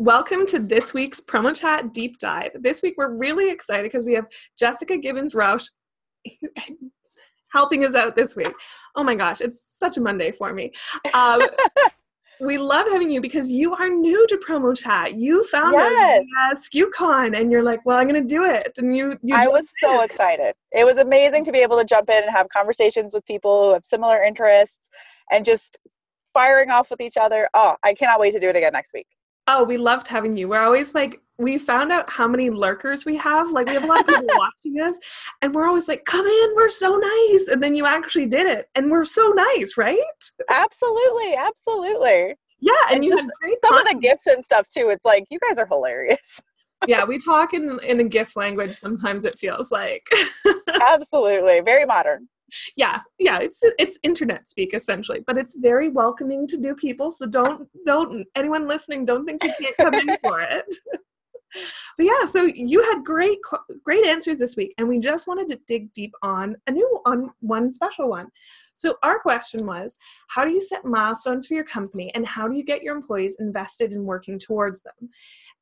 Welcome to this week's Promo Chat Deep Dive. This week we're really excited because we have Jessica Gibbons Rausch helping us out this week. Oh my gosh, it's such a Monday for me. Um, we love having you because you are new to Promo Chat. You found Yes. us at SKUCon and you're like, well, I'm going to do it. And you, you I was so excited. It was amazing to be able to jump in and have conversations with people who have similar interests and just firing off with each other. Oh, I cannot wait to do it again next week. Oh, we loved having you. We're always like, we found out how many lurkers we have. Like, we have a lot of people watching us, and we're always like, come in, we're so nice. And then you actually did it, and we're so nice, right? Absolutely, absolutely. Yeah, and, And you just Some of the gifts and stuff too. It's like you guys are hilarious. Yeah, we talk in, in a GIF language sometimes, it feels like. Absolutely, very modern. Yeah, yeah, it's it's internet speak essentially, but it's very welcoming to new people. So don't don't anyone listening don't think you can't come in for it. But yeah, so you had great great answers this week, and we just wanted to dig deep on a new on one special one. So our question was, how do you set milestones for your company, and how do you get your employees invested in working towards them?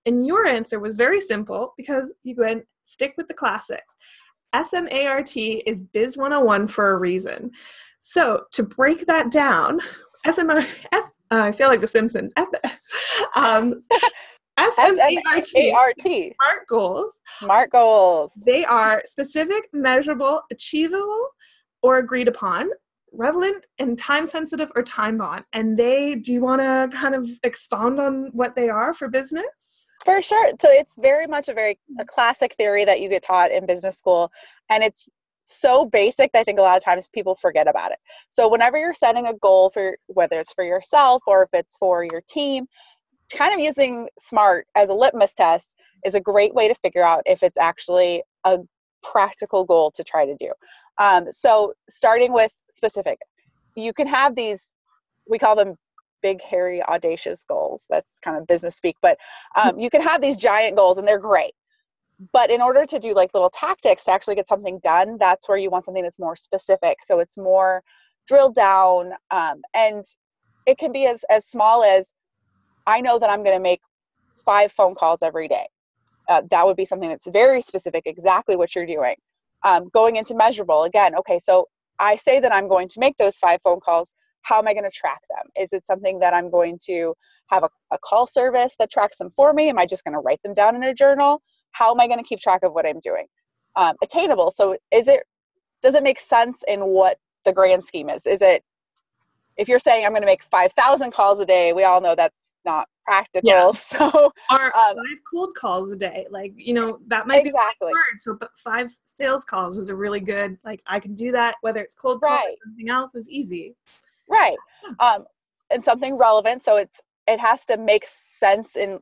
And your answer was very simple because you went stick with the classics. SMART is Biz 101 for a reason. So to break that down, SMART, uh, I feel like The Simpsons. Um, SMART, S-M-A-R-T. SMART goals, Smart goals. they are specific, measurable, achievable, or agreed upon, relevant, and time sensitive or time bound. And they, do you want to kind of expound on what they are for business? For sure. So it's very much a very a classic theory that you get taught in business school, and it's so basic that I think a lot of times people forget about it. So whenever you're setting a goal for whether it's for yourself or if it's for your team, kind of using SMART as a litmus test is a great way to figure out if it's actually a practical goal to try to do. Um, so starting with specific, you can have these. We call them big, hairy, audacious goals. That's kind of business speak, but um, you can have these giant goals and they're great. But in order to do like little tactics to actually get something done, that's where you want something that's more specific. So it's more drilled down, um, and it can be as as small as I know that I'm going to make five phone calls every day. Uh, that would be something that's very specific, exactly what you're doing. Um, going into measurable again. Okay, so I say that I'm going to make those five phone calls how am I going to track them? Is it something that I'm going to have a, a call service that tracks them for me? Am I just going to write them down in a journal? How am I going to keep track of what I'm doing? Um, attainable. So is it does it make sense in what the grand scheme is? Is it if you're saying I'm going to make 5,000 calls a day, we all know that's not practical. Yeah. So Or Um, five cold calls a day. Like, you know, that might be exactly. hard. So, but five sales calls is a really good, like, I can do that, whether it's cold call or Right. something else is easy. Right. Um, and something relevant. So it's it has to make sense in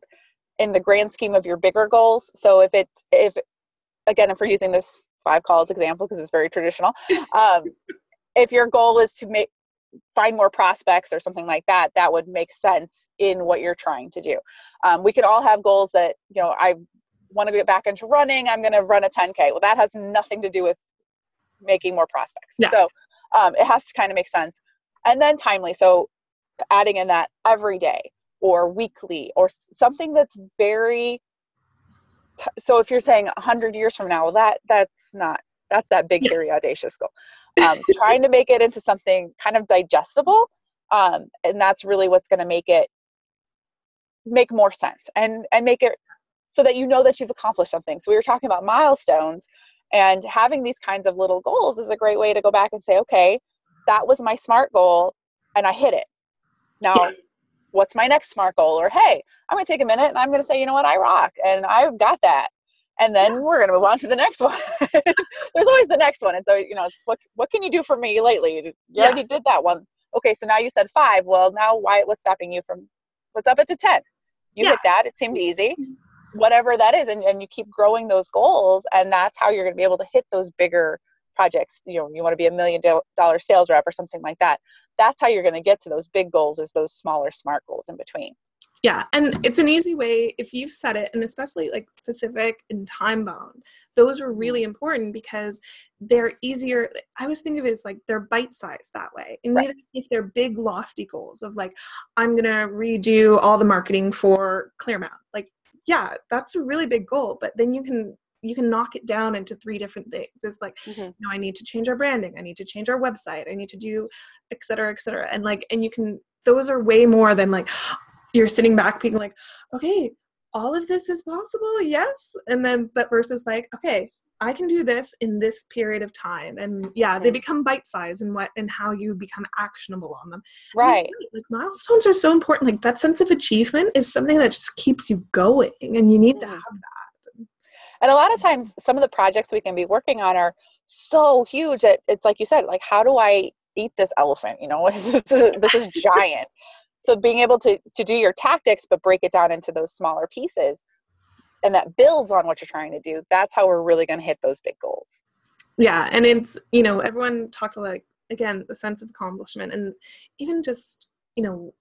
in the grand scheme of your bigger goals. So if it if again if we're using this five calls example because it's very traditional, um, if your goal is to make find more prospects or something like that, that would make sense in what you're trying to do. Um, we can all have goals that you know I want to get back into running. I'm going to run a 10k. Well, that has nothing to do with making more prospects. Yeah. So um, it has to kind of make sense and then timely so adding in that every day or weekly or something that's very t- so if you're saying 100 years from now well that that's not that's that big Yeah. hairy audacious goal um, trying to make it into something kind of digestible um, and that's really what's going to make it make more sense and and make it so that you know that you've accomplished something so we were talking about milestones and having these kinds of little goals is a great way to go back and say okay that was my smart goal and I hit it. Now, Yeah. what's my next smart goal? Or hey, I'm gonna take a minute and I'm gonna say, you know what, I rock and I've got that. And then we're gonna move on to the next one. There's always the next one. And so, you know, it's what what can you do for me lately? You Yeah. already did that one. Okay, so now you said five. Well, now why what's stopping you from what's up it to ten? You Yeah. hit that, it seemed easy. Mm-hmm. Whatever that is, and, and you keep growing those goals, and that's how you're gonna be able to hit those bigger projects you know you want to be a million do- dollar sales rep or something like that that's how you're going to get to those big goals is those smaller smart goals in between Yeah, and it's an easy way if you've set it, and especially like specific and time bound. Those are really Mm-hmm. important because they're easier. I always think of it as like they're bite sized that way. And Right. if they're big, lofty goals of like, I'm gonna redo all the marketing for Clearmount, like, yeah, that's a really big goal. But then you can you can knock it down into three different things. It's like Mhm. you know, I need to change our branding, I need to change our website, I need to do et cetera, et cetera. And like, and you can, those are way more than like, you're sitting back being like, okay, all of this is possible, yes. And then, but versus like, okay, I can do this in this period of time. And yeah, they Mhm. become bite sized and what and how you become actionable on them. Right. Like milestones are so important. Like that sense of achievement is something that just keeps you going and you need to Mhm. have that. And a lot of times, some of the projects we can be working on are so huge that it's like you said, like, how do I eat this elephant? You know, this is, this is giant. So being able to to do your tactics, but break it down into those smaller pieces, and that builds on what you're trying to do. That's how we're really going to hit those big goals. yeah and it's you know everyone talked about like again the sense of accomplishment and even just you know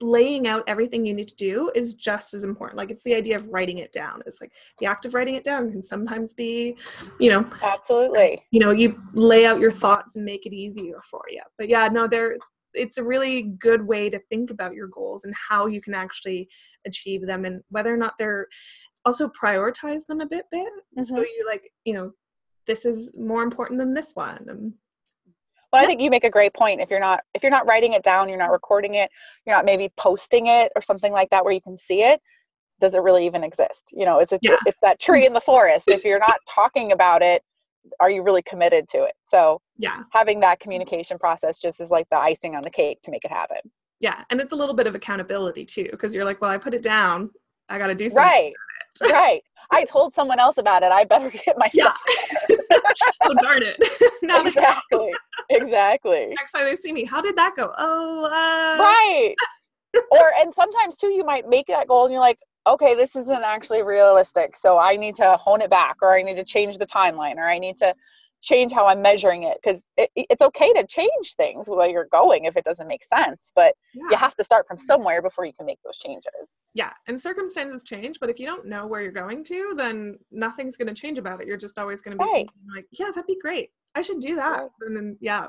laying out everything you need to do is just as important like it's the idea of writing it down it's like the act of writing it down can sometimes be you know Absolutely. you know you lay out your thoughts and make it easier for you but yeah no there it's a really good way to think about your goals and how you can actually achieve them and whether or not they're also prioritize them a bit bit so Mhm. you like you know this is more important than this one and Well, I think you make a great point. If you're not if you're not writing it down, you're not recording it, you're not maybe posting it or something like that where you can see it. Does it really even exist? You know, it's a, Yeah. it's that tree mm. in the forest. If you're not talking about it, are you really committed to it? So yeah having that communication process just is like the icing on the cake to make it happen. yeah and it's a little bit of accountability too because you're like well i put it down i gotta do something Right. right. I told someone else about it. I better get my Yeah. stuff. oh darn it now exactly. Exactly. next time they see me how did that go oh uh right or and sometimes too you might make that goal and you're like okay this isn't actually realistic so i need to hone it back or i need to change the timeline or i need to change how i'm measuring it because it, it's okay to change things while you're going if it doesn't make sense but yeah. you have to start from somewhere before you can make those changes. Yeah and circumstances change but if you don't know where you're going to then nothing's going to change about it. You're just always going to be Right. like yeah that'd be great. I should do that. Right. and then yeah.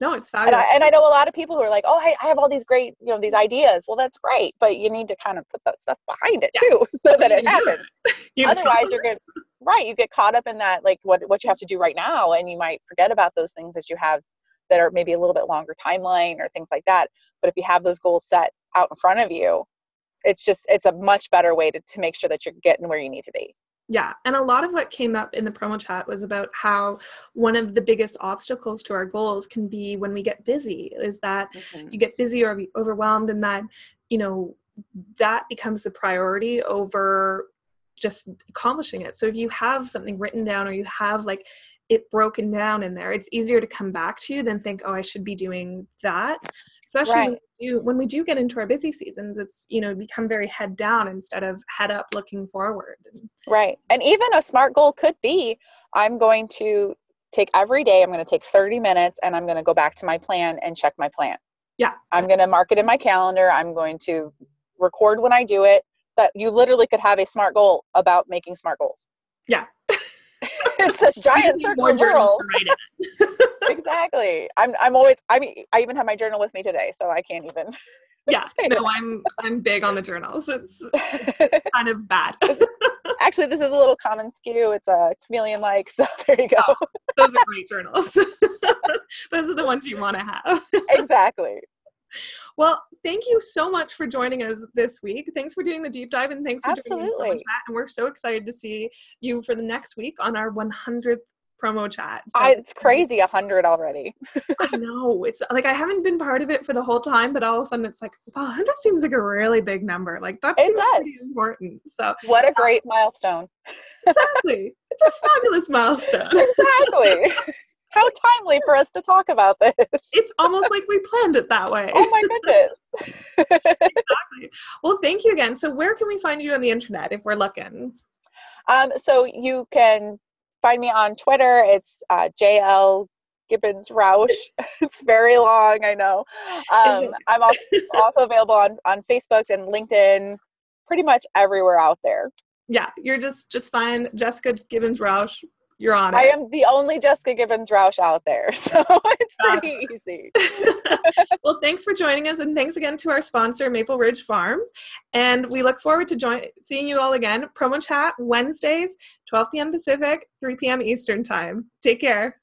No it's and I, and I know a lot of people who are like oh I, I have all these great you know these ideas. Well that's great but you need to kind of put that stuff behind it Yeah. too so that it need to do happens. otherwise you're good right you get caught up in that like what what you have to do right now and you might forget about those things that you have that are maybe a little bit longer timeline or things like that but if you have those goals set out in front of you it's just it's a much better way to, to make sure that you're getting where you need to be. Yeah, and a lot of what came up in the promo chat was about how one of the biggest obstacles to our goals can be when we get busy is that mm-hmm. you get busy or be overwhelmed and that, you know, that becomes the priority over just accomplishing it. So if you have something written down or you have like it broken down in there, it's easier to come back to you than think, oh, I should be doing that. Especially when, Right. we do, when we do get into our busy seasons, it's, you know, become very head down instead of head up looking forward. right and even a smart goal could be i'm going to take every day i'm going to take 30 minutes and i'm going to go back to my plan and check my plan Yeah. i'm going to mark it in my calendar i'm going to record when i do it that you literally could have a smart goal about making smart goals Yeah. it's this giant circle world to write it. exactly i'm i'm always i mean i even have my journal with me today so i can't even Yeah, no, I'm I'm big on the journals. It's kind of bad. actually this is a little commonsku it's a chameleon like so there you go oh, Those are great journals. Those are the ones you want to have. exactly Well, thank you so much for joining us this week. Thanks for doing the deep dive and thanks for joining us Absolutely. chat. And we're so excited to see you for the next week on our 100th promo chat. So I, it's crazy hundred already I know. It's like I haven't been part of it for the whole time, but all of a sudden it's like, wow, 100 seems like a really big number. Like that It seems does. pretty important. So what a um, great milestone exactly. it's a fabulous milestone. exactly how timely for us to talk about this It's almost like we planned it that way. oh my goodness exactly. Well, thank you again. So, where can we find you on the internet if we're looking? um, so you can find me on twitter it's uh, jl Gibbons Roush. it's very long, I know. Um, I'm also, also available on, on Facebook and LinkedIn, pretty much everywhere out there. Yeah, you're just just find Jessica Gibbons Roush. You're on it. I am the only Jessica Gibbons Roush out there, so it's pretty uh, easy. well, thanks for joining us, and thanks again to our sponsor, Maple Ridge Farms. And we look forward to join seeing you all again. Promo chat Wednesdays, 12 p.m. Pacific, 3 p.m. Eastern time. Take care.